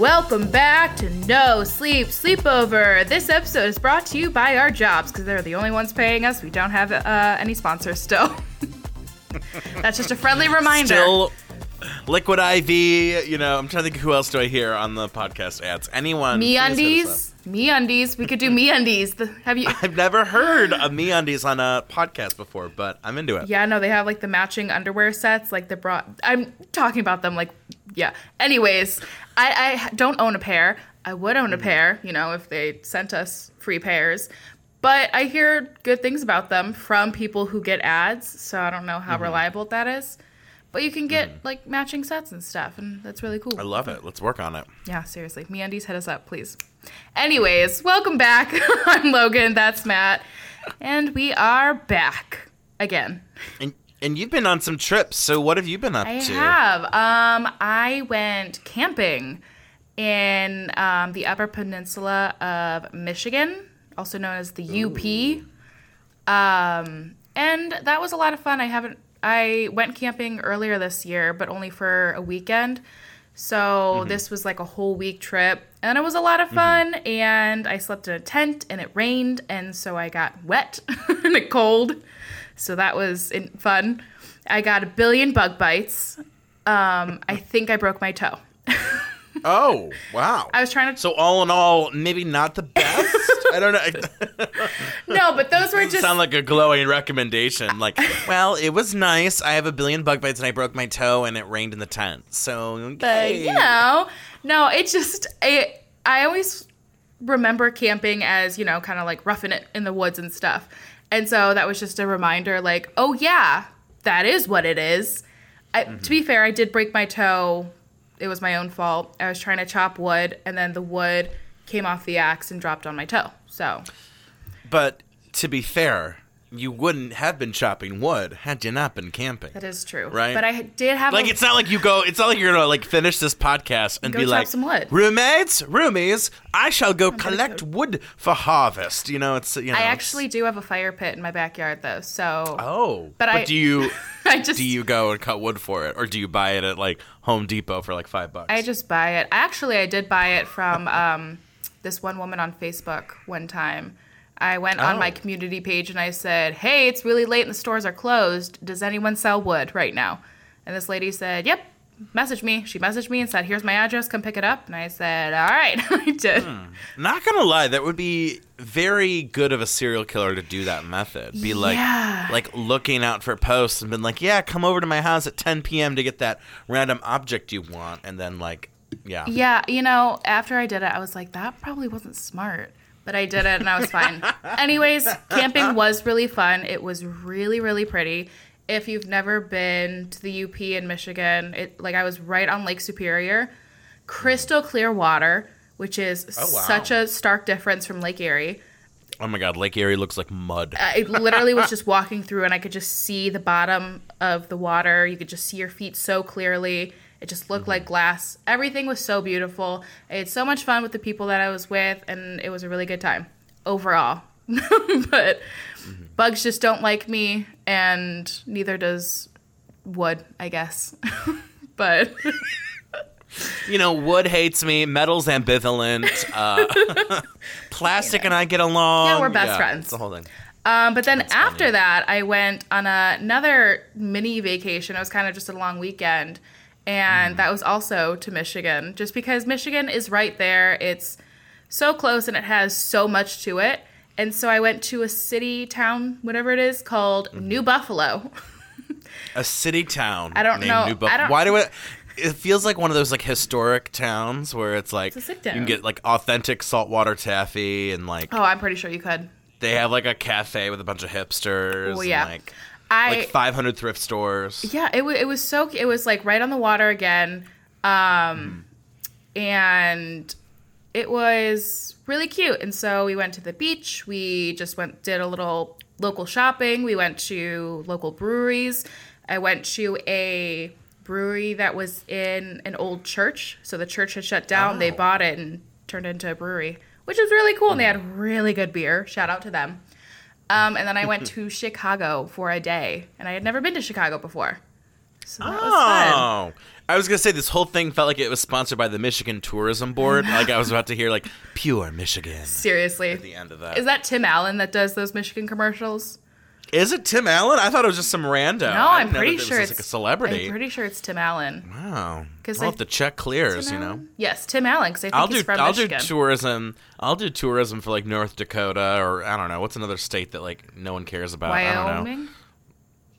welcome back to No Sleep Sleepover. This episode is brought to you by our jobs because they're the only ones paying us. We don't have uh, any sponsors still. That's just a friendly reminder. Still, Liquid IV. You know, I'm trying to think who else do I hear on the podcast ads. Anyone? MeUndies. Me undies. We could do MeUndies. Have you? I've never heard of MeUndies on a podcast before, but I'm into it. Yeah, no, they have like the matching underwear sets, like the bra. I'm talking about them, like, yeah. Anyways, I, I don't own a pair. I would own a mm-hmm. pair, you know, if they sent us free pairs. But I hear good things about them from people who get ads, so I don't know how mm-hmm. reliable that is. But you can get like matching sets and stuff, and that's really cool. I love it. Let's work on it. Yeah, seriously. MeUndies, hit us up, please. Anyways, welcome back. I'm Logan. That's Matt. And we are back again. And and you've been on some trips. So what have you been up I to? I have. Um, I went camping in um, the Upper Peninsula of Michigan, also known as the UP. Um, and that was a lot of fun. I haven't. I went camping earlier this year, but only for a weekend. So Mm-hmm. this was like a whole week trip, and it was a lot of fun. And I slept in a tent, and it rained, and so I got wet and it cold. So that was in- fun. I got a billion bug bites. Um, I think I broke my toe. Oh, wow. I was trying to so all in all, maybe not the best. I don't know. no, but those were just sound like a glowing recommendation. Like, well, it was nice. I have a billion bug bites and I broke my toe and it rained in the tent. So, but you know, no, it just I I always remember camping as you know, kind of like roughing it in the woods and stuff, and so that was just a reminder, like, oh yeah, that is what it is. I, To be mm-hmm. fair, I did break my toe. It was my own fault. I was trying to chop wood, and then the wood came off the axe and dropped on my toe. So But to be fair, you wouldn't have been chopping wood had you not been camping. that is true, Right. But I did have Like a, it's not like you go. It's not like you're gonna like finish this podcast and Go be chop like, some wood. roommates, roomies, I shall go collect wood for harvest. You know, it's you know. I it's- actually do have a fire pit in my backyard though, so Oh, But I- do you I just do you go and cut wood for it, or do you buy it at like Home Depot for like five bucks? I just buy it. Actually, I did buy it from um, this one woman on Facebook one time. I went on my Oh. community page and I said, "Hey, it's really late and the stores are closed. Does anyone sell wood right now?" And this lady said, "Yep." message me. She messaged me and said, "Here's my address. Come pick it up." And I said, "All right." I did. Hmm. Not gonna lie, that would be very good of a serial killer to do that method. Be like, like looking out for posts and been like, yeah, come over to my house at 10 p.m. to get that random object you want, and then like, yeah, Yeah, you know, after I did it, I was like, that probably wasn't smart. But I did it and I was fine. Anyways, camping was really fun. It was really, really pretty. If you've never been to the UP in Michigan, it like I was right on Lake Superior, crystal clear water, which is Oh, wow. such a stark difference from Lake Erie. Oh my god, Lake Erie looks like mud. Uh, I literally was just walking through and I could just see the bottom of the water. You could just see your feet so clearly. It just looked like glass. Everything was so beautiful. I had so much fun with the people that I was with, and it was a really good time overall. but bugs just don't like me, and neither does wood, I guess. but You know, wood hates me, metal's ambivalent, uh, plastic and I get along. Yeah, we're best friends. It's the whole thing. Um, but then after that, I went on a, another mini vacation. It was kind of just a long weekend. And mm. that was also to Michigan, just because Michigan is right there. It's so close and it has so much to it. And so I went to a city, town, whatever it is, called mm-hmm. New Buffalo. A city town. I don't named know- New Buff- I don't- Why do it? It feels like one of those like historic towns where it's like sick you can get like authentic saltwater taffy and like Oh, I'm pretty sure you could. they have like a cafe with a bunch of hipsters. Oh, yeah. And, like I like 500 thrift stores. Yeah, it was it was so it was like right on the water again, um, and it was really cute. And so we went to the beach. We just went did a little local shopping. We went to local breweries. I went to a brewery that was in an old church. So the church had shut down. They Oh. bought it and turned it into a brewery, which was really cool. And they had really good beer. Shout out to them. Um, and then I went to Chicago for a day, and I had never been to Chicago before. So that was fun. Oh. I was gonna say this whole thing felt like it was sponsored by the Michigan Tourism Board. like I was about to hear like pure Michigan Seriously. at the end of that. Is that Tim Allen that does those Michigan commercials? Is it Tim Allen? I thought it was just some rando. No, I'm pretty sure it's like a celebrity. I'm pretty sure it's Tim Allen. wow. 'Cause Well, I- if the check clears, Tim you know. Allen? Yes, Tim Allen, because I think I'll he's do from I'll do tourism. I'll do tourism for like North Dakota or I don't know what's another state that like no one cares about. I don't know. Wyoming.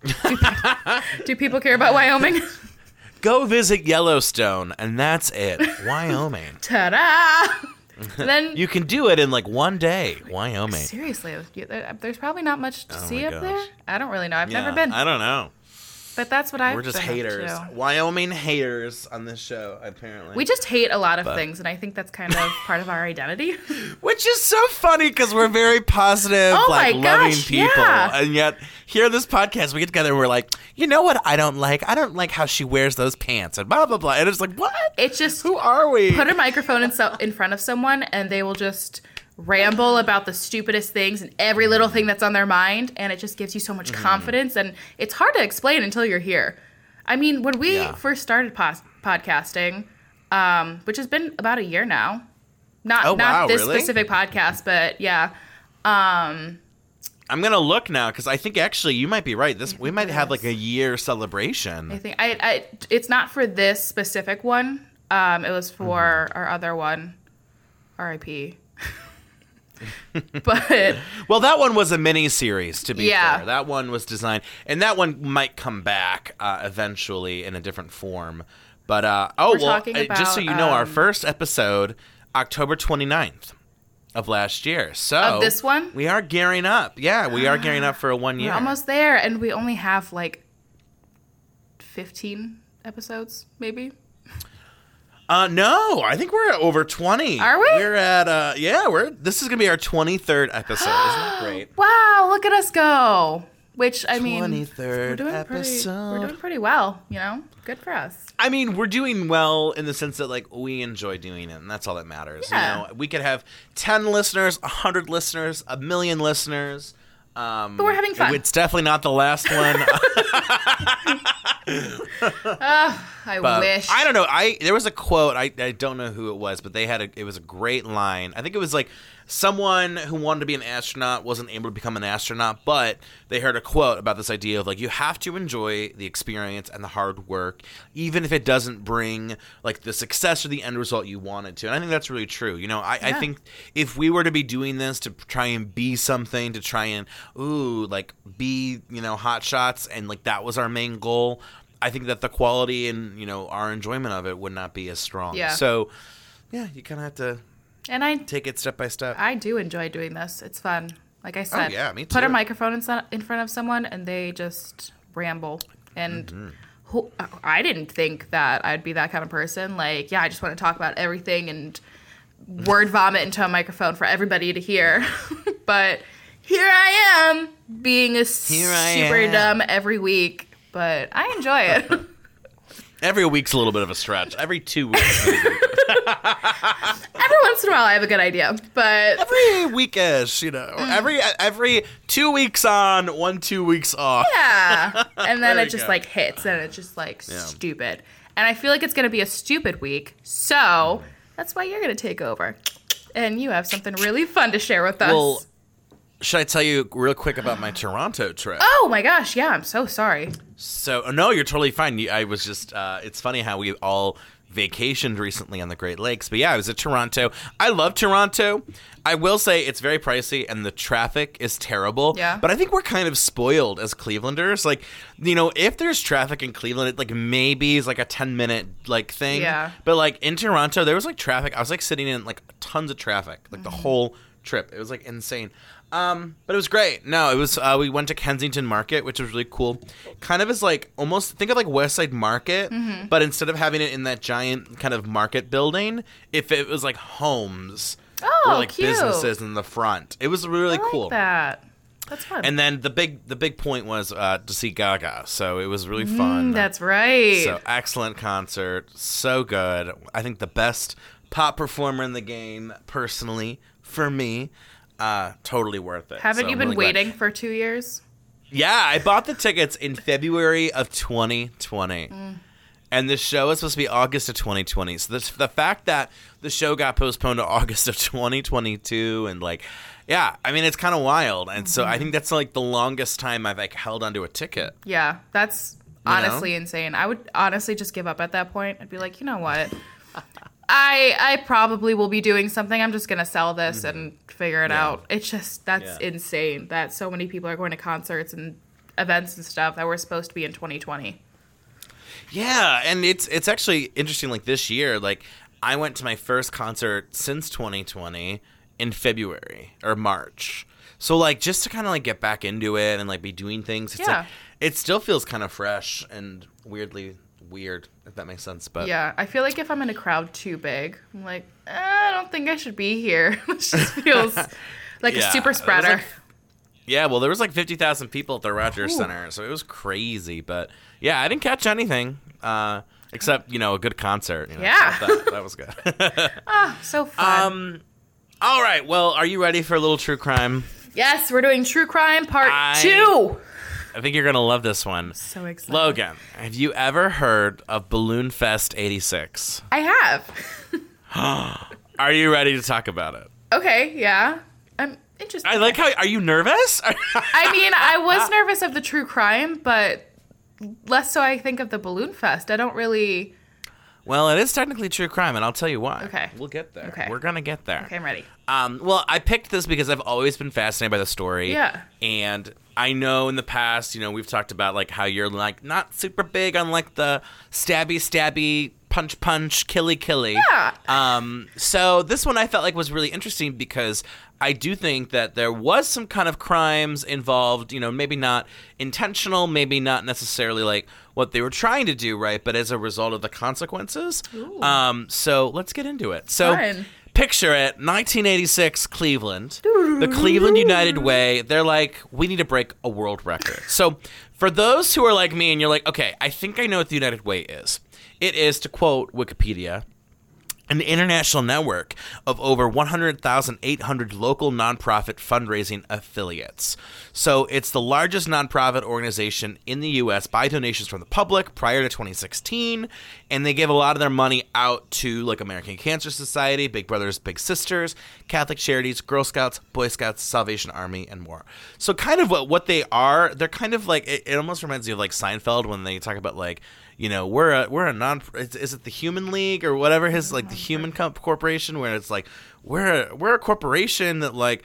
do, pe- do people care about Wyoming? Go visit Yellowstone and that's it. Wyoming. Ta-da! then You can do it in like one day. Wyoming. seriously, there's probably not much to Oh see up gosh. there. I don't really know. I've never been, I don't know. But that's what I've We're just haters. to. Wyoming haters on this show, apparently. We just hate a lot of But- things, and I think that's kind of part of our identity. Which is so funny because we're very positive, Oh like my loving gosh, people, yeah. and yet here in this podcast we get together and we're like, you know what? I don't like. I don't like how she wears those pants and blah blah blah. And it's like, what? It's just Who are we? put a microphone in, so- in front of someone, and they will just ramble about the stupidest things and every little thing that's on their mind, and it just gives you so much confidence. And it's hard to explain until you're here. I mean, when we Yeah. first started pos- podcasting, um, which has been about a year now, not Oh, not wow, this really? specific podcast, but yeah. I'm gonna look now because I think actually you might be right. This we might have like a year I celebration. think I, I it's not for this specific one. Um, it was for Mm-hmm. our other one, R.I.P. but Well, that one was a mini series, to be Yeah. fair. That one was designed, and that one might come back uh, eventually in a different form. But uh, oh We're well, talking uh, just so you know, our um, first episode, October 29th of last year. So Of this one? we are gearing up. Yeah, we are gearing up for a one year. we're almost there, and we only have like fifteen episodes, maybe. Uh, no, I think we're at over 20. Are we? We're at uh, yeah, we're. This is gonna be our 23rd episode. Isn't that great? Wow, look at us go! Which I mean, 23rd we're doing pretty. episode. We're doing pretty well. You know, good for us. I mean, we're doing well in the sense that like we enjoy doing it, and that's all that matters. Yeah. You know, we could have ten listeners, hundred listeners, a million listeners. Um, But we're having fun. It's definitely not the last one. I but wish. I don't know. I there was a quote. I, I don't know who it was, but they had a. It was a great line. I think it was like someone who wanted to be an astronaut wasn't able to become an astronaut, but they heard a quote about this idea of like you have to enjoy the experience and the hard work, even if it doesn't bring like the success or the end result you wanted to. And I think that's really true. You know, I, I think if we were to be doing this to try and be something, to try and ooh like be you know hot shots, and like that was our main goal. I think that the quality and you know our enjoyment of it would not be as strong. Yeah. So, yeah, you kind of have to and I take it step by step. I do enjoy doing this. It's fun. Like I said, Oh, yeah, me put a microphone in, so- in front of someone and they just ramble. And Mm-hmm. who, I didn't think that I'd be that kind of person. Like, yeah, I just want to talk about everything and word vomit into a microphone for everybody to hear. but here I am being a I super dumb every week. But I enjoy it. Every week's a little bit of a stretch. Every two weeks, every once in a while, I have a good idea. But every weekish, you know, Mm. every every two weeks on, one two weeks off. Yeah. And then There it you just go. like hits and it's just like stupid. And I feel like it's going to be a stupid week. So that's why you're going to take over. And you have something really fun to share with us. Well, should I tell you real quick about my Toronto trip? oh my gosh. Yeah. I'm so sorry. So no, you're totally fine. You- I was just. Uh, it's funny how we all vacationed recently on the Great Lakes, but yeah, I was at Toronto. I love Toronto. I will say it's very pricey and the traffic is terrible. Yeah. But I think we're kind of spoiled as Clevelanders. Like, you know, if there's traffic in Cleveland, it like maybe is like a ten minute like thing. Yeah. But like in Toronto, there was like traffic. I was like sitting in like tons of traffic, like the Mm-hmm. whole trip. It was like insane. Um, but it was great. No, it was. Uh, we went to Kensington Market, which was really cool. Kind of is like almost think of like West Side Market, Mm-hmm. but instead of having it in that giant kind of market building, if it was like homes Oh, or like cute. businesses in the front, it was really I like cool. that. That's fun. And then the big the big point was uh, to see Gaga, so it was really fun. Mm, that's right. So excellent concert, so good. I think the best pop performer in the game, personally, for me. Uh, totally worth it. Haven't So you I'm been really glad- waiting for two years? Yeah, I bought the tickets in February of 2020. Mm. And the show is supposed to be August of 2020. So this, the fact that the show got postponed to August of 2022 and like yeah, I mean it's kind of wild. And so Mm-hmm. I think that's like the longest time I've like held onto a ticket. Yeah, that's You know? honestly insane. I would honestly just give up at that point. I'd be like, you know what? I I probably will be doing something. I'm just gonna sell this and figure it Mm-hmm. Yeah. out. It's just that's Yeah. insane that so many people are going to concerts and events and stuff that were supposed to be in 2020. Yeah, and it's it's actually interesting. Like this year, like I went to my first concert since 2020 in February or March. So like just to kind of like get back into it and like be doing things. It's Yeah. like it still feels kind of fresh and weirdly weird if that makes sense. But Yeah, I feel like if I'm in a crowd too big, I'm like, eh, I don't think I should be here. it just feels like Yeah, a super spreader. like- Yeah, well, there was like fifty thousand people at the Rogers Ooh. Center, so it was crazy. But yeah, I didn't catch anything uh, except you know a good concert. you know, Yeah. that, that was good. Ah, so fun. um, all right. Well, are you ready for a little true crime? yes, we're doing true crime part I- two. I think you're gonna love this one. So excited. Logan, have you ever heard of Balloon Fest '86? I have. Are you ready to talk about it? Okay, yeah. I'm interested. I like how. Are you nervous? I mean, I was nervous of the true crime, but less so I think of the balloon fest. I don't really. Well, it is technically true crime, and I'll tell you why. Okay. we'll get there. Okay. we're gonna get there. Okay, I'm ready. Um, well, I picked this because I've always been fascinated by the story. Yeah. And I know in the past, you know, we've talked about like how you're like not super big on like the stabby stabby punch punch killy killy. Yeah. Um, so this one I felt like was really interesting because I do think that there was some kind of crimes involved, you know, maybe not intentional, maybe not necessarily like what they were trying to do, right? But as a result of the consequences. Ooh. Um, so let's get into it. So Fun. picture it 1986 cleveland the cleveland united way they're like we need to break a world record so for those who are like me and you're like okay i think i know what the united way is it is to quote wikipedia an international network of over 100,800 local nonprofit fundraising affiliates. So it's the largest nonprofit organization in the U.S. by donations from the public prior to 2016, and they give a lot of their money out to like American Cancer Society, Big Brothers Big Sisters, Catholic Charities, Girl Scouts, Boy Scouts, Salvation Army, and more. So kind of what what they are, they're kind of like it, it almost reminds me of like Seinfeld when they talk about like you know we're a we're a non is, is it the human league or whatever his like the human mm-hmm. co- corporation where it's like we're a, we're a corporation that like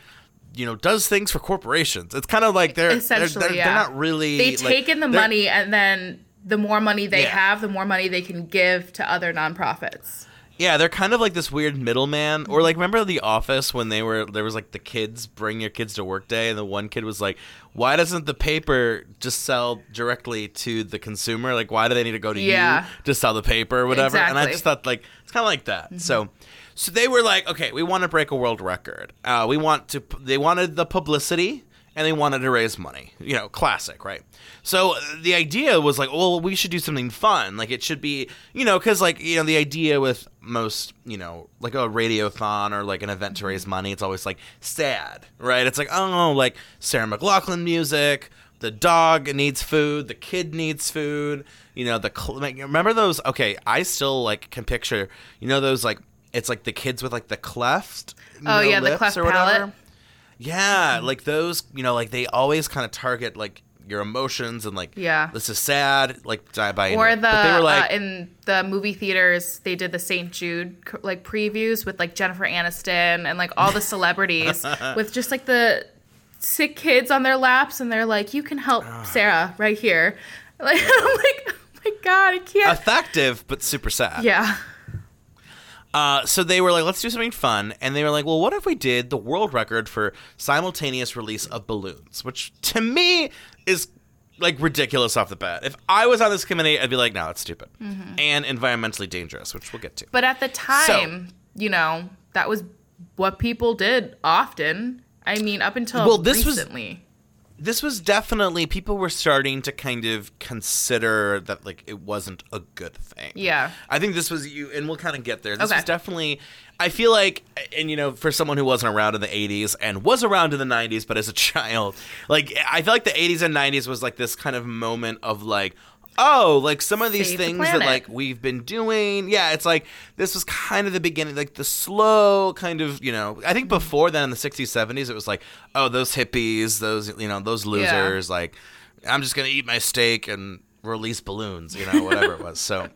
you know does things for corporations it's kind of like they're they're, Essentially, they're, yeah. they're not really They like, take in the money, and then the more money they Yeah. have, the more money they can give to other nonprofits. Yeah they're kind of like this weird middleman. Or like remember the office when they were there was like the kids bring your kids to work day and the one kid was like why doesn't the paper just sell directly to the consumer? Like why do they need to go to Yeah. you to sell the paper or whatever? And i just thought like it's kind of like that. So so they were like okay we want to break a world record. Uh, we want to they wanted the publicity and they wanted to raise money. You know classic right? So uh, the idea was like well we should do something fun. Like it should be you know because like you know the idea with most you know like a radiothon or like an event to raise money it's always like sad right? It's like oh like sarah McLachlan music the dog needs food the kid needs food you know the cl- like, remember those okay i still like can picture you know those like it's like the kids with like the cleft Oh, yeah, the cleft or whatever. Yeah, like those, you know, like they always kind of target like your emotions and like, Yeah. this is sad, like die by. Or the but they were like, uh, in the movie theaters, they did the St. Jude like previews with like Jennifer Aniston and like all the celebrities with just like the sick kids on their laps, and they're like, "You can help Ah. Sarah right here." Like I'm like, oh my god, I can't. effective but super sad. yeah, Uh, so they were like, let's do something fun, and they were like, well, what if we did the world record for simultaneous release of balloons, which to me is like ridiculous off the bat. If I was on this committee, I'd be like, no, that's stupid and environmentally dangerous, which we'll get to. but at the time, you know, that was what people did often. I mean, up until Well, this was- recently. This was definitely people were starting to kind of consider that like it wasn't a good thing. Yeah. I think this was you, and we'll kind of get there. This Okay. was definitely. I feel like, and you know, for someone who wasn't around in the '80s and was around in the '90s, but as a child, like I feel like the '80s and '90s was like this kind of moment of like. Oh, like some of these Save the things that like we've been doing. Yeah, it's like this was kind of the beginning, like the slow kind of, you know. I think mm-hmm. before then in the 60s, 70s, it was like, oh, those hippies, those, you know, those losers. Like, I'm just gonna eat my steak and release balloons, you know, whatever it was. So,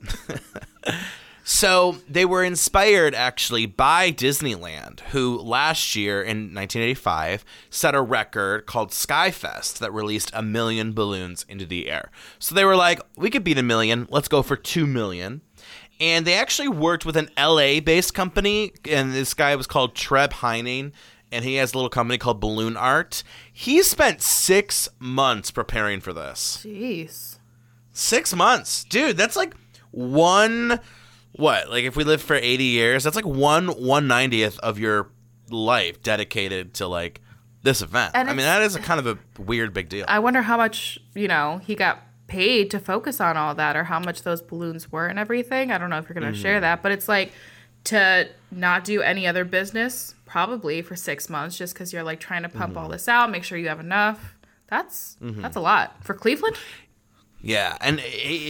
so they were inspired actually by Disneyland, who last year in 1985 set a record called Skyfest that released a million balloons into the air. So they were like, we could beat a million. Let's go for two million. And they actually worked with an LA based company, and this guy was called Treb Heining, and he has a little company called Balloon Art. He spent six months preparing for this. Jeez. Six months, dude. That's like one. What? Like if we live for eighty years, that's like one one ninetieth of your life dedicated to like this event. And I mean, that is a kind of a weird big deal. I wonder how much, you know, he got paid to focus on all that or how much those balloons were and everything. I don't know if you're going to Mm-hmm. share that, but it's like to not do any other business probably for 6 months just cuz you're like trying to pump Mm-hmm. all this out, make sure you have enough. That's that's a lot for Cleveland. Yeah, and it,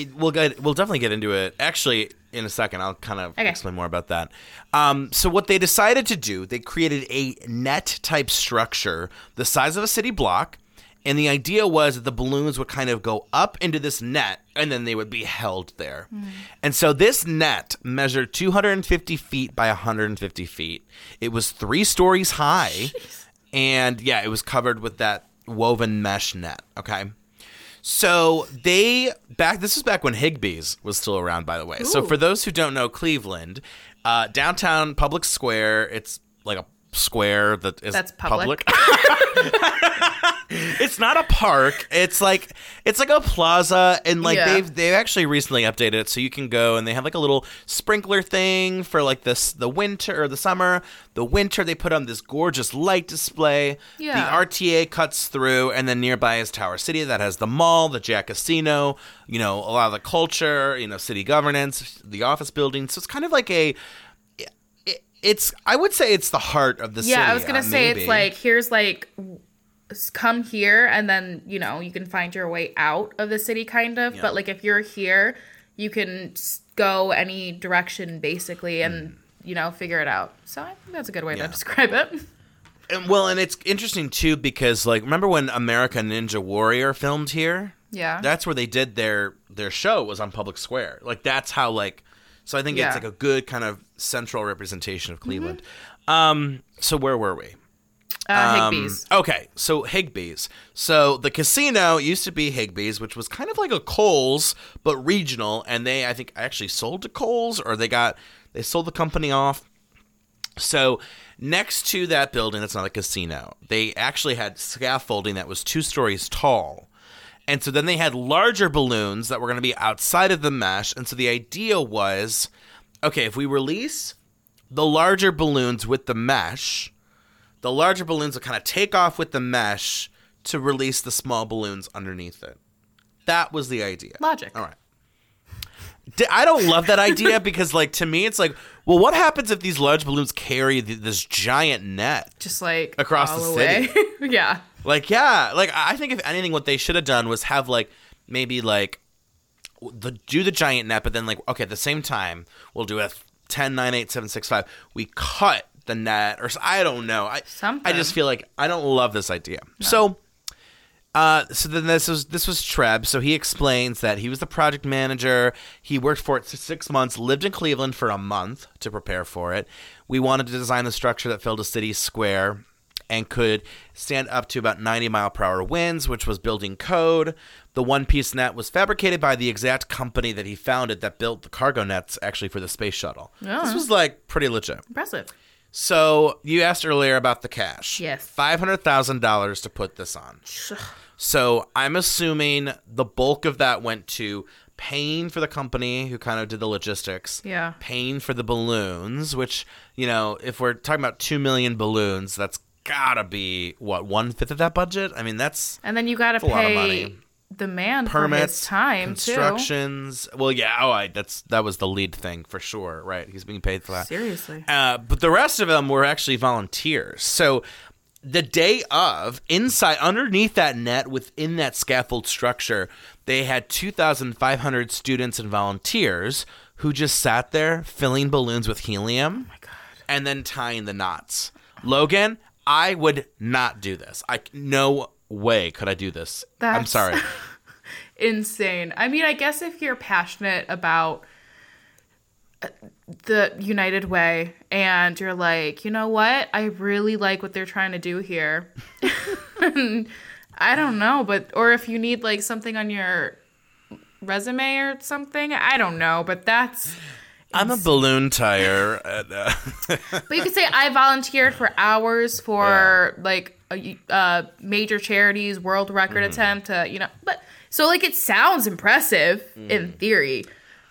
it, we'll get we'll definitely get into it. Actually, in a second, I'll kind of Okay. explain more about that. Um, so what they decided to do, they created a net type structure the size of a city block, and the idea was that the balloons would kind of go up into this net, and then they would be held there. And so this net measured 250 feet by 150 feet. It was three stories high, and yeah, it was covered with that woven mesh net. Okay. So they back. This is back when Higbee's was still around, by the way. So for those who don't know Cleveland, uh, downtown public square. It's like a square that is That's public. it's not a park. It's like it's like a plaza, and like Yeah. they've they've actually recently updated it, so you can go and they have like a little sprinkler thing for like this the winter or the summer. The winter they put on this gorgeous light display. Yeah. The RTA cuts through, and then nearby is Tower City that has the mall, the Jack Casino, you know, a lot of the culture, you know, city governance, the office building. So it's kind of like a. it- It's. I would say it's the heart of the city. Yeah, I was going uh, to say maybe. it's like here's like come here and then, you know, you can find your way out of the city kind of, Yeah. but like if you're here, you can go any direction basically and you know, figure it out. So I think that's a good way Mm. Yeah. to describe it. And, well, and it's interesting too because like remember when America Ninja Warrior filmed here? Yeah. That's where they did their their show was on Public Square. Like that's how like so I think Yeah. it's like a good kind of central representation of Cleveland. Um so where were we? uh, Um, Higbee's. okay, so Higbee's. So the casino used to be Higbee's, which was kind of like a Kohl's but regional, and they I think actually sold to Kohl's or they got they sold the company off. So next to that building, that's not a casino. They actually had scaffolding that was two stories tall. And so then they had larger balloons that were going to be outside of the mesh. And so the idea was okay, if we release the larger balloons with the mesh, the larger balloons will kind of take off with the mesh to release the small balloons underneath it. That was the idea. Logic. All right. D- I don't love that idea because, like, to me, it's like, well, what happens if these large balloons carry th- this giant net? Just like Across all the away. yeah. Like, yeah, like I think if anything, what they should have done was have like maybe like the do the giant net, but then like okay, at the same time, we'll do a 10, 9, 8, 7, 6, 5. We cut the net, or I don't know. I I just feel like I don't love this idea. So. Uh, so then this was this was Treb. So he explains that he was the project manager. He worked for it for six months, lived in Cleveland for a month to prepare for it. We wanted to design a structure that filled a city square and could stand up to about 90 mile per hour winds, which was building code. The one piece net was fabricated by the exact company that he founded that built the cargo nets actually for the space shuttle. Yeah. This oh. was like pretty legit. Impressive. So you asked earlier about the cash. Yes. Five hundred thousand dollars to put this on. So I'm assuming the bulk of that went to paying for the company who kind of did the logistics. Yeah. Paying for the balloons, which, you know, if we're talking about two million balloons, that's gotta be what one fifth of that budget. I mean, that's And then you got to a lot of pay money. the man for permits, his time too. constructions. Well, yeah, oh, I, that's that was the lead thing for sure, right? He's being paid for that. Seriously. Uh, but the rest of them were actually volunteers. So the day of, inside, underneath that net, within that scaffold structure, they had 2,500 students and volunteers who just sat there filling balloons with helium and then tying the knots. Logan, I would not do this. I no way could I do this. I'm sorry. Insane. I mean, I guess if you're passionate about uh, the United Way and you're like, you know what? I really like what they're trying to do here. I don't know, but or if you need like something on your resume or something, I don't know, but that's I'm a balloon tire. And, uh, But you could say I volunteered for hours for like a, uh, major charities, world record Mm-hmm. attempt to, you know, but so like it sounds impressive Mm. in theory.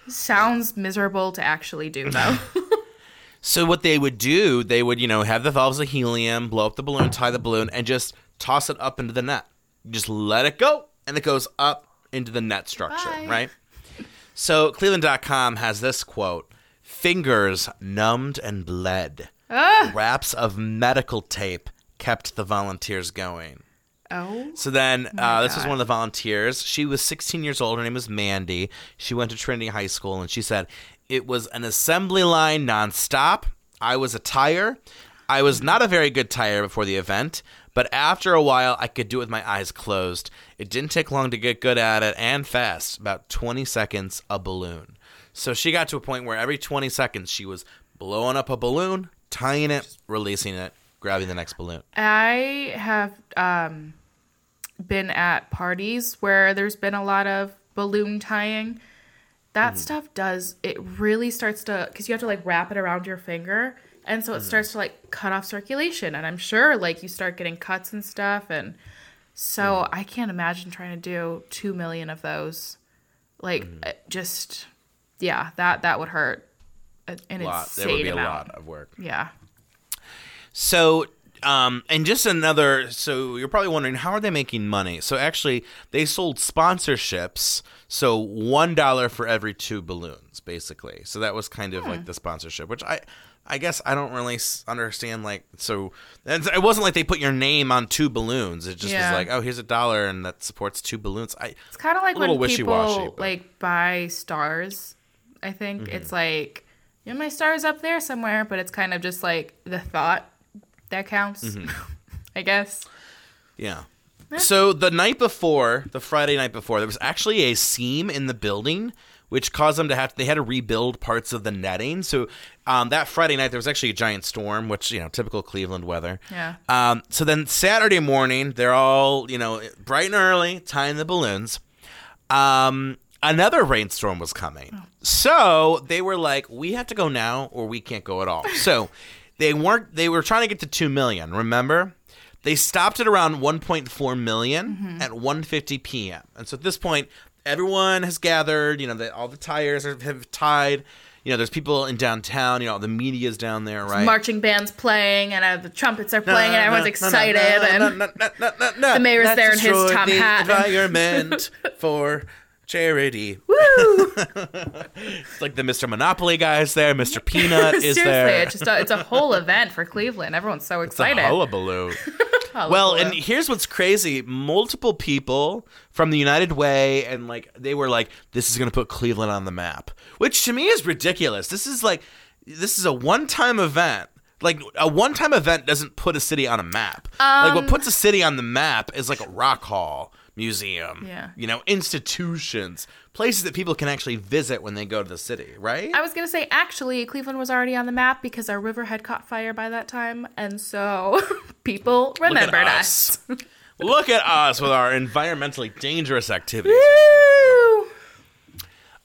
Sounds miserable to actually do though. So what they would do, they would, you know, have the valves of helium, blow up the balloon, tie the balloon, and just toss it up into the net. Just let it go, and it goes up into the net structure, Bye. right? So Cleveland.com has this quote: "Fingers numbed and bled. Ah! Wraps of medical tape kept the volunteers going." oh. So then, uh, this was one of the volunteers. She was 16 years old. Her name was Mandy. She went to Trinity High School, and she said it was an assembly line nonstop. I was a tire. I was not a very good tire before the event, but after a while, I could do it with my eyes closed. It didn't take long to get good at it, and fast. About 20 seconds a balloon. So she got to a point where every 20 seconds she was blowing up a balloon, tying it, releasing it, grabbing the next balloon. I have um, been at parties where there's been a lot of balloon tying. That Mm-hmm. stuff does it really starts to because you have to like wrap it around your finger, and so it Mm-hmm. starts to like cut off circulation. And I'm sure like you start getting cuts and stuff, and so Mm-hmm. I can't imagine trying to do two million of those. Like uh, just yeah, that that would hurt. And it's a- lot. would be a lot of work. Yeah. So, um, and just another. So you're probably wondering how are they making money? So actually, they sold sponsorships. So one dollar for every two balloons, basically. So that was kind of like the sponsorship, which I. I guess I don't really understand. Like, so and it wasn't like they put your name on two balloons. It just Yeah. was like, oh, here's a dollar, and that supports two balloons. I It's kind of like A little when wishy-washy, people but- Mm-hmm. like buy stars. I think it's like, you know, my star's up there somewhere, but it's kind of just like the thought that counts. Mm-hmm. I guess. Yeah. So the night before, the Friday night before, there was actually a seam in the building, which caused them to have they had to rebuild parts of the netting. So um, that Friday night there was actually a giant storm, which you know typical Cleveland weather. Yeah. Um, so then Saturday morning, they're all you know bright and early tying the balloons. Um, another rainstorm was coming, so they were like, "We have to go now, or we can't go at all." So they weren't. They were trying to get to two million. Remember, they stopped at around 1.4 million at 1:50 p.m. And so at this point, everyone has gathered. You know, the, all the tires are, have tied. You know, there's people in downtown. You know, the media's down there, right? Marching bands playing and uh, the trumpets are playing and everyone's No, excited no, and. The mayor's Let's there in his top the hat. Environment for charity. woo! It's like the Mr. Monopoly guy's there. Mr. Peanut is Seriously, there. it's just a, it's a whole event for Cleveland. Everyone's so It's a excited. hullabaloo. Hullabaloo. Well, and here's what's crazy: multiple people from the United Way, and like they were like, "This is going to put Cleveland on the map," which to me is ridiculous. This is like, this is a one-time event. Like a one-time event doesn't put a city on a map. like Um, what puts a city on the map is like a rock hall, museum, Yeah. you know, institutions, places that people can actually visit when they go to the city, right? I was gonna say actually Cleveland was already on the map because our river had caught fire by that time, and so people Look at remembered us. Look at us with our environmentally dangerous activities. Woo!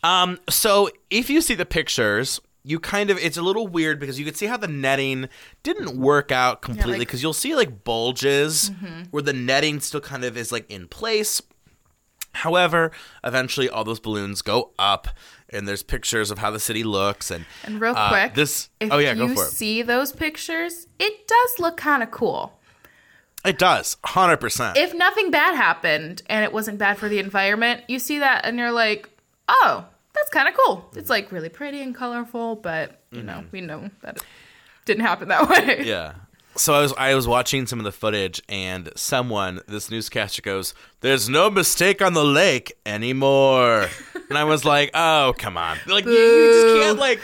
Um, so if you see the pictures, you kind of it's a little weird because you could see how the netting didn't work out completely like- because you'll see like bulges where the netting still kind of is like in place. However, eventually all those balloons go up and there's pictures of how the city looks and And real uh, quick, this oh yeah, you go for it. see those pictures, it does look kind of cool. It does, hundred percent. If nothing bad happened and it wasn't bad for the environment, you see that and you're like, oh, that's kind of cool. It's like really pretty and colorful, but you know, we know that it didn't happen that way. Yeah. So I was I was watching some of the footage, and someone, this newscaster goes, "There's no mistake on the lake anymore," and I was like, "Oh, come on! Like you, you just can't like."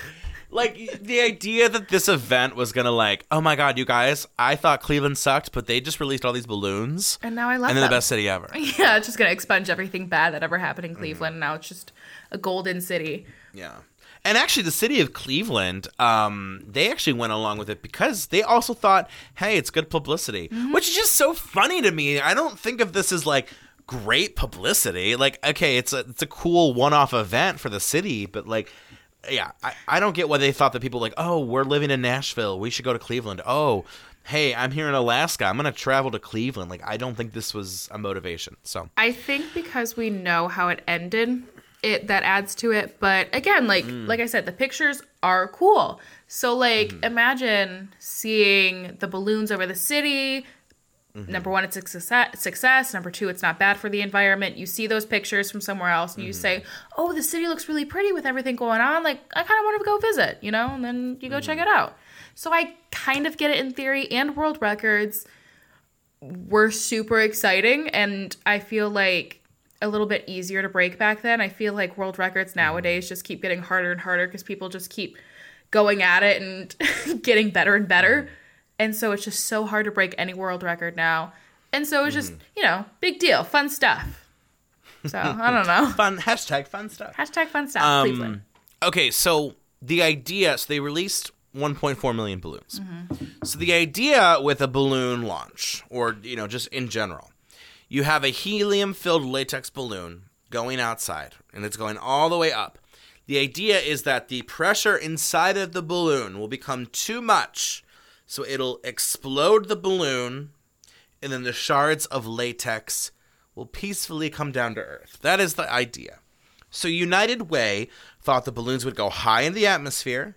Like the idea that this event was gonna like, oh my god, you guys! I thought Cleveland sucked, but they just released all these balloons, And now I love and they're the best city ever. Yeah, it's just gonna expunge everything bad that ever happened Mm-hmm. in Cleveland. Now it's just a golden city. Yeah. And actually, the city of Cleveland, um, they actually went along with it because they also thought, hey, it's good publicity, which is just so funny to me. I don't think of this as like great publicity. Like, okay, it's a it's a cool one off event for the city, but like, yeah, I, I don't get why they thought that people like, oh, we're living in Nashville, we should go to Cleveland. Oh, hey, I'm here in Alaska, I'm gonna travel to Cleveland. Like, I don't think this was a motivation. So I think because we know how it ended, it that adds to it. But again, like Mm. like I said, the pictures are cool. So like imagine seeing the balloons over the city. Mm-hmm. Number one, it's a success, success. Number two, it's not bad for the environment. You see those pictures from somewhere else, and you Mm-hmm. say, "Oh, the city looks really pretty with everything going on. Like, I kind of want to go visit," you know. And then you go check Mm-hmm. it out. So I kind of get it in theory. And world records were super exciting and I feel like a little bit easier to break back then. I feel like world records nowadays just keep getting harder and harder because people just keep going at it and getting better and better. And so it's just so hard to break any world record now. And so it's just, you know, big deal, fun stuff. So I don't know. fun hashtag fun stuff. Hashtag fun stuff, Cleveland. Um, okay, so the idea, so they released 1.4 million balloons. So the idea with a balloon launch, or you know, just in general, you have a helium-filled latex balloon going outside, and it's going all the way up. The idea is that the pressure inside of the balloon will become too much, so it'll explode the balloon, and then the shards of latex will peacefully come down to Earth. That is the idea. So United Way thought the balloons would go high in the atmosphere.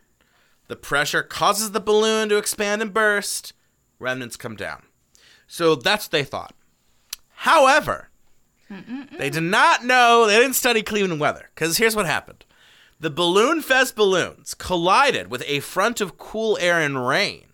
The pressure causes the balloon to expand and burst. Remnants come down. So that's what they thought. However, they did not know, they didn't study Cleveland weather. Because here's what happened the Balloon Fest balloons collided with a front of cool air and rain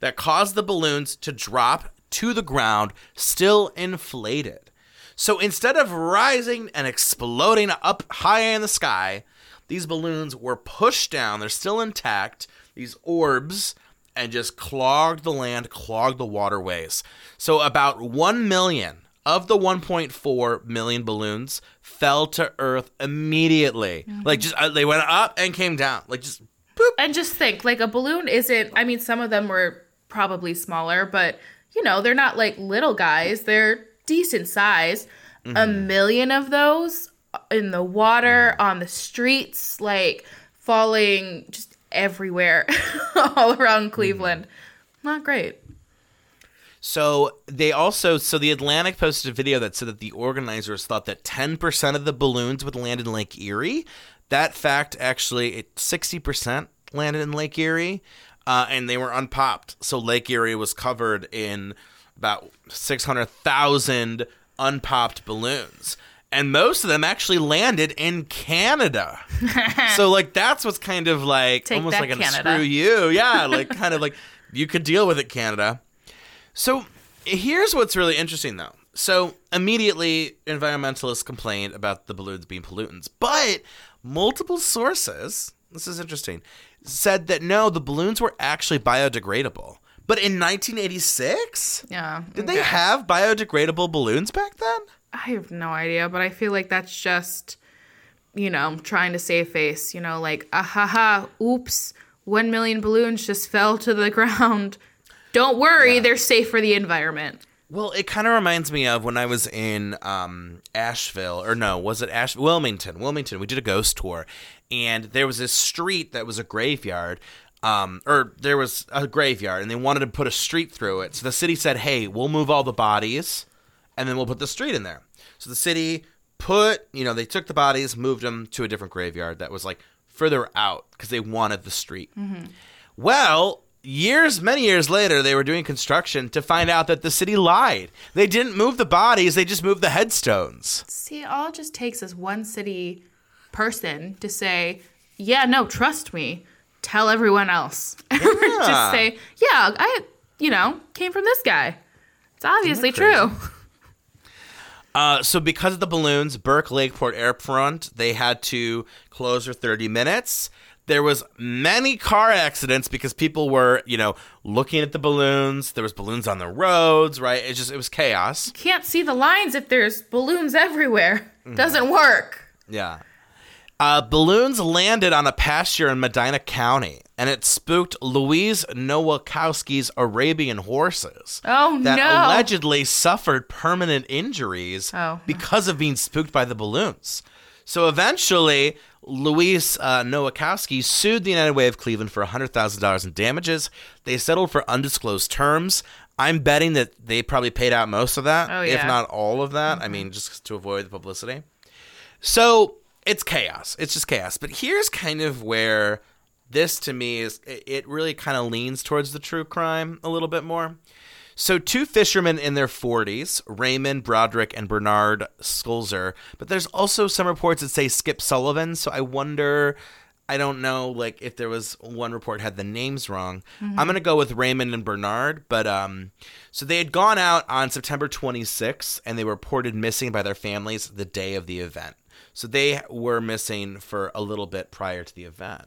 that caused the balloons to drop to the ground, still inflated. So instead of rising and exploding up high in the sky, these balloons were pushed down. They're still intact, these orbs, and just clogged the land, clogged the waterways. So about 1 million of the 1.4 million balloons fell to Earth immediately. Mm-hmm. Like, just uh, they went up and came down. Like, just boop. And just think, like a balloon isn't. I mean, some of them were probably smaller, but you know, they're not like little guys. They're decent size. A mm-hmm. million of those in the water, mm-hmm. on the streets, like falling just everywhere, all around Cleveland. Not great. So they also so the Atlantic posted a video that said that the organizers thought that 10% of the balloons would land in Lake Erie. That fact actually it 60% landed in Lake Erie uh, and they were unpopped. So Lake Erie was covered in about 600,000 unpopped balloons. And most of them actually landed in Canada. so like that's what's kind of like Take almost like a Canada. screw you. Yeah, like kind of like you could deal with it Canada. So here's what's really interesting though. So immediately environmentalists complained about the balloons being pollutants, but multiple sources, this is interesting, said that no, the balloons were actually biodegradable. But in 1986, Yeah. did they have biodegradable balloons back then? I have no idea, but I feel like that's just, you know, trying to save face. You know, like, ah ha ha, oops, one million balloons just fell to the ground. Don't worry, they're safe for the environment. Well, it kind of reminds me of when I was in um, Asheville, or no, was it Ash Wilmington? Wilmington. We did a ghost tour, and there was this street that was a graveyard, um, or there was a graveyard, and they wanted to put a street through it. So the city said, "Hey, we'll move all the bodies, and then we'll put the street in there." So the city put, you know, they took the bodies, moved them to a different graveyard that was like further out because they wanted the street. Well, years, many years later, they were doing construction to find out that the city lied. They didn't move the bodies; they just moved the headstones. See, all it just takes is one city person to say, "Yeah, no, trust me." Tell everyone else. just say, "Yeah, I, you know, came from this guy." It's obviously true. Uh, so because of the balloons, Burke Lakeport Airfront, they had to close for 30 minutes. There was many car accidents because people were, you know, looking at the balloons. There was balloons on the roads, right? It just it was chaos. you Can't see the lines if there's balloons everywhere. Doesn't work. Yeah. Uh, balloons landed on a pasture in Medina County, and it spooked Louise Nowakowski's Arabian horses Oh that no! allegedly suffered permanent injuries Oh. because of being spooked by the balloons. So eventually, Louise uh, Nowakowski sued the United Way of Cleveland for $100,000 in damages. They settled for undisclosed terms. I'm betting that they probably paid out most of that, Oh, if yeah. Mm-hmm. not all of that. I mean, just to avoid the publicity. So it's chaos. It's just chaos. But here's kind of where this to me is it really kind of leans towards the true crime a little bit more. So two fishermen in their 40s, Raymond Broderick and Bernard Sulzer, but there's also some reports that say Skip Sullivan, so I wonder I don't know like if there was one report had the names wrong. I'm going to go with Raymond and Bernard, but um so they had gone out on September 26th and they were reported missing by their families the day of the event. So they were missing for a little bit prior to the event.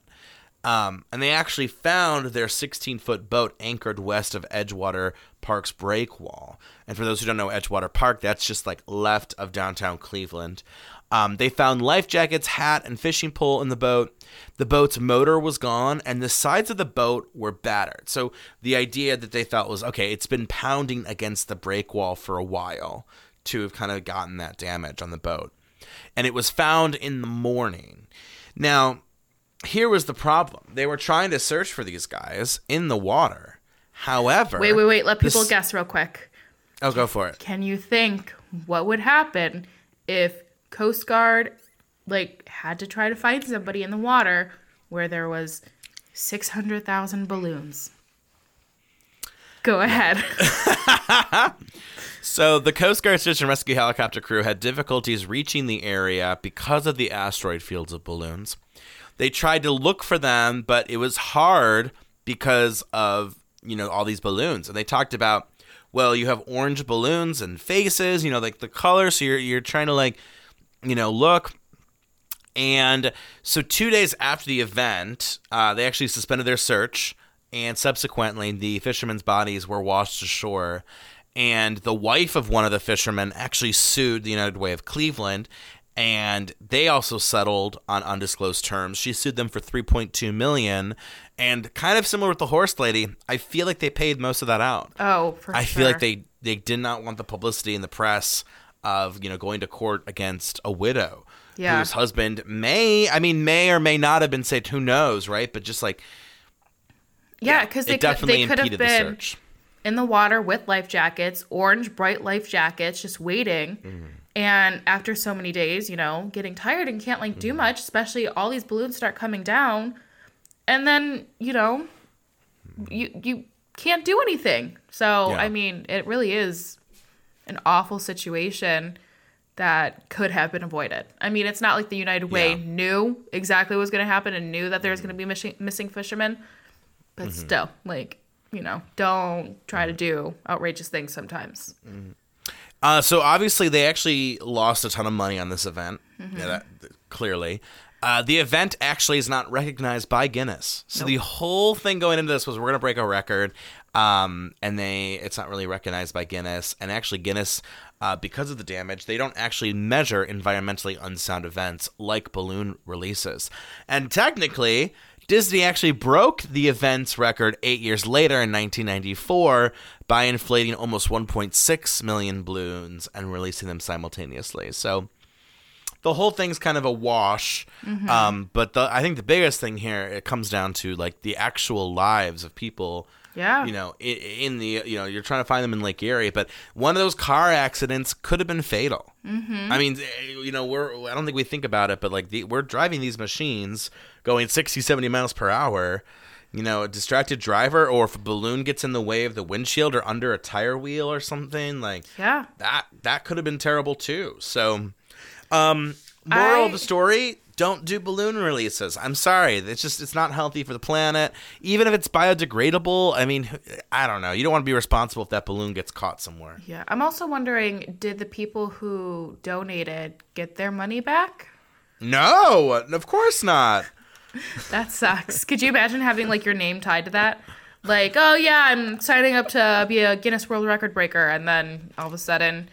Um, and they actually found their 16 foot boat anchored west of Edgewater Park's break wall. And for those who don't know Edgewater Park, that's just like left of downtown Cleveland. Um, they found life jackets, hat, and fishing pole in the boat. The boat's motor was gone, and the sides of the boat were battered. So the idea that they thought was okay, it's been pounding against the break wall for a while to have kind of gotten that damage on the boat. And it was found in the morning. Now, here was the problem. They were trying to search for these guys in the water. However, Wait, wait, wait. Let people this- guess real quick. Oh, go for it. Can you think what would happen if Coast Guard like had to try to find somebody in the water where there was 600,000 balloons? Go ahead. So the Coast Guard search and rescue helicopter crew had difficulties reaching the area because of the asteroid fields of balloons. They tried to look for them, but it was hard because of you know all these balloons. And they talked about, well, you have orange balloons and faces, you know, like the color. So you're you're trying to like, you know, look. And so two days after the event, uh, they actually suspended their search, and subsequently, the fishermen's bodies were washed ashore. And the wife of one of the fishermen actually sued the United Way of Cleveland, and they also settled on undisclosed terms. She sued them for 3.2 million, and kind of similar with the horse lady, I feel like they paid most of that out. Oh, for I sure. feel like they they did not want the publicity in the press of you know going to court against a widow Yeah. whose husband may I mean may or may not have been saved. Who knows, right? But just like Yeah, because they could, definitely they could have impeded the search. in the water with life jackets, orange, bright life jackets, just waiting. Mm-hmm. And after so many days, you know, getting tired and can't like Mm-hmm. do much, especially all these balloons start coming down. And then, you know, you you can't do anything. So, Yeah. I mean, it really is an awful situation that could have been avoided. I mean, it's not like the United Way Yeah. Mm-hmm. knew exactly what was going to happen and knew that there was going to be missing, missing fishermen, but still, like, you know, don't try to do outrageous things sometimes. Uh, so obviously they actually lost a ton of money on this event. Yeah, that, clearly. Uh, the event actually is not recognized by Guinness. So the whole thing going into this was we're going to break a record, um, and they it's not really recognized by Guinness. And actually, Guinness, uh, because of the damage, they don't actually measure environmentally unsound events like balloon releases. And technically, Disney actually broke the event's record eight years later in 1994 by inflating almost 1.6 million balloons and releasing them simultaneously. So the whole thing's kind of a wash. Um, but the, I think the biggest thing here it comes down to like the actual lives of people. Yeah. You know, in, in the you know you're trying to find them in Lake Erie, but one of those car accidents could have been fatal. Mm-hmm. I mean, eh, you know, we're I don't think we think about it, but like the, we're driving these machines going 60, 70 miles per hour. you know, a distracted driver, or if a balloon gets in the way of the windshield or under a tire wheel or something, like Yeah. that that could have been terrible too. So, um, moral of the story: don't do balloon releases. I'm sorry, it's just it's not healthy for the planet. Even if it's biodegradable, I mean, I don't know. You don't want to be responsible if that balloon gets caught somewhere. Yeah. I'm also wondering did the people who donated get their money back? No, of course not. That sucks. Could you imagine having like your name tied to that? Like, oh yeah, I'm signing up to be a Guinness World Record breaker, and then all of a sudden,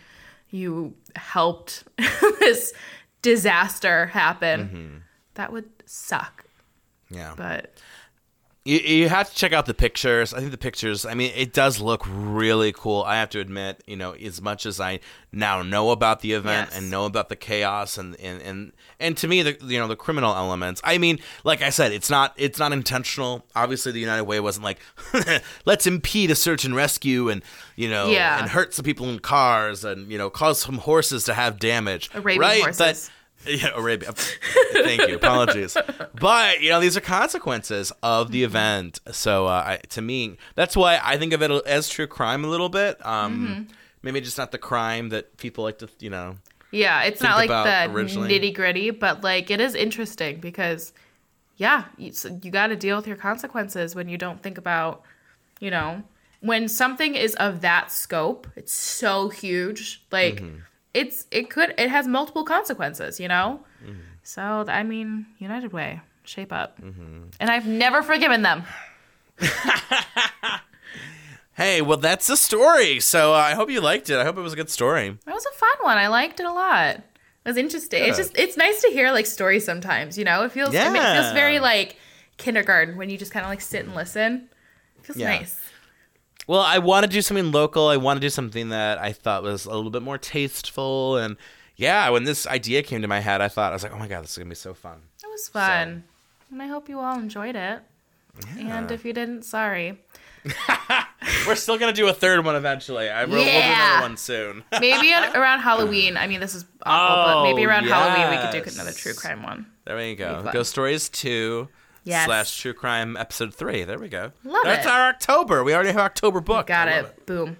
you helped this disaster happen. Mm-hmm. That would suck. Yeah. But You, you have to check out the pictures. I think the pictures. I mean, it does look really cool. I have to admit, you know, as much as I now know about the event Yes. and know about the chaos and and and and to me, the you know the criminal elements. I mean, like I said, it's not it's not intentional. Obviously, the United Way wasn't like let's impede a search and rescue and you know Yeah. and hurt some people in cars and you know cause some horses to have damage. Arabian right? horses. But yeah, Arabia. Thank you. Apologies. But you know, these are consequences of the event. So, uh, I, to me, that's why I think of it as true crime a little bit. Um, Mm-hmm. Maybe just not the crime that people like to, you know. yeah, it's not like the nitty gritty, but like it is interesting because, yeah, you, you got to deal with your consequences when you don't think about, you know, when something is of that scope, it's so huge. Like Mm-hmm. It's it could it has multiple consequences, you know. Mm-hmm. So I mean, United Way, shape up, and I've never forgiven them. Hey, well, that's the story. So uh, I hope you liked it. I hope it was a good story. It was a fun one. I liked it a lot. It was interesting. It's just it's nice to hear like stories sometimes. You know, it feels I mean, it feels very like kindergarten when you just kind of like sit and listen. It feels Yeah. nice. Well, I want to do something local. I want to do something that I thought was a little bit more tasteful. And yeah, when this idea came to my head, I thought, I was like, oh my God, this is going to be so fun. It was fun, and I hope you all enjoyed it. And if you didn't, sorry. We're still going to do a third one eventually. I, we'll, we'll do another one soon. Maybe around Halloween. I mean, this is awful, but oh, maybe Oh, around Halloween we could do another true crime one. There we go. Ghost Stories 2 Yes. slash True Crime Episode 3. There we go. Love That's it. our October. We already have October book. Got I love it. Boom.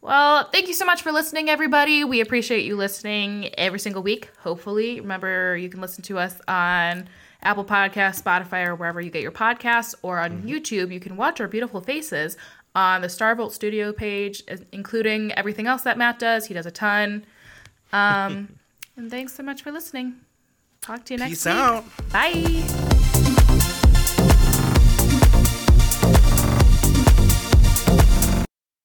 Well, thank you so much for listening, everybody. We appreciate you listening every single week. Hopefully, remember you can listen to us on Apple Podcasts, Spotify, or wherever you get your podcasts, or on YouTube. You can watch our beautiful faces on the Starvolt Studio page, including everything else that Matt does. He does a ton. Um, and thanks so much for listening. Talk to you next Peace week. out. Bye.